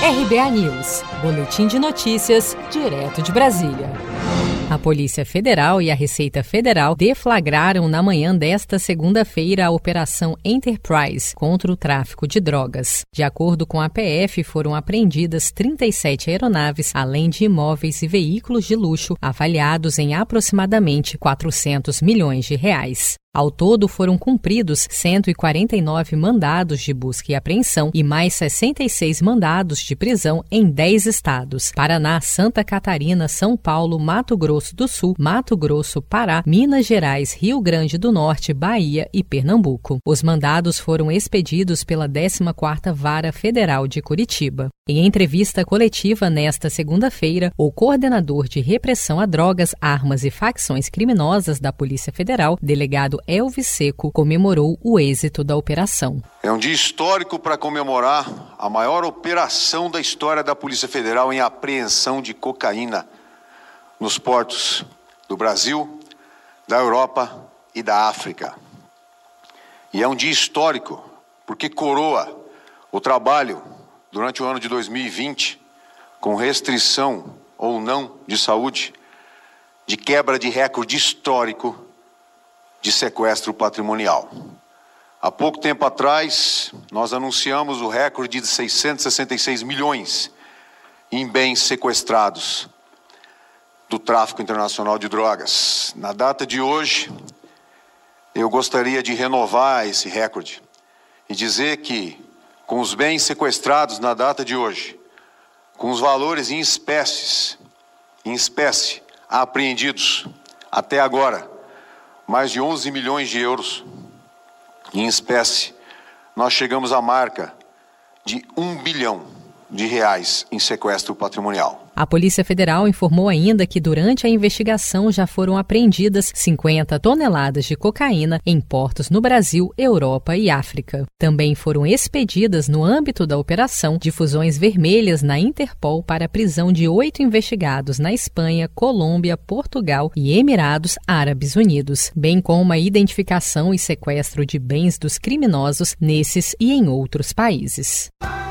RBA News, Boletim de Notícias, direto de Brasília. A Polícia Federal e a Receita Federal deflagraram na manhã desta segunda-feira a Operação Enterprise contra o tráfico de drogas. De acordo com a PF, foram apreendidas 37 aeronaves, além de imóveis e veículos de luxo avaliados em aproximadamente 400 milhões de reais. Ao todo, foram cumpridos 149 mandados de busca e apreensão e mais 66 mandados de prisão em 10 estados: Paraná, Santa Catarina, São Paulo, Mato Grosso do Sul, Mato Grosso, Pará, Minas Gerais, Rio Grande do Norte, Bahia e Pernambuco. Os mandados foram expedidos pela 14ª Vara Federal de Curitiba. Em entrevista coletiva nesta segunda-feira, o coordenador de repressão a drogas, armas e facções criminosas da Polícia Federal, delegado Elvis Seco, comemorou o êxito da operação. É um dia histórico para comemorar a maior operação da história da Polícia Federal em apreensão de cocaína nos portos do Brasil, da Europa e da África. E é um dia histórico porque coroa o trabalho durante o ano de 2020, com restrição ou não de saúde, de quebra de recorde histórico de sequestro patrimonial. Há pouco tempo atrás, nós anunciamos o recorde de 666 milhões em bens sequestrados do tráfico internacional de drogas. Na data de hoje, eu gostaria de renovar esse recorde e dizer que com os bens sequestrados na data de hoje, com os valores em espécies, em espécie, apreendidos até agora, mais de 11 milhões de euros. Em espécie, nós chegamos à marca de 1 bilhão de reais em sequestro patrimonial. A Polícia Federal informou ainda que durante a investigação já foram apreendidas 50 toneladas de cocaína em portos no Brasil, Europa e África. Também foram expedidas, no âmbito da operação, difusões vermelhas na Interpol para a prisão de oito investigados na Espanha, Colômbia, Portugal e Emirados Árabes Unidos, bem como a identificação e sequestro de bens dos criminosos nesses e em outros países.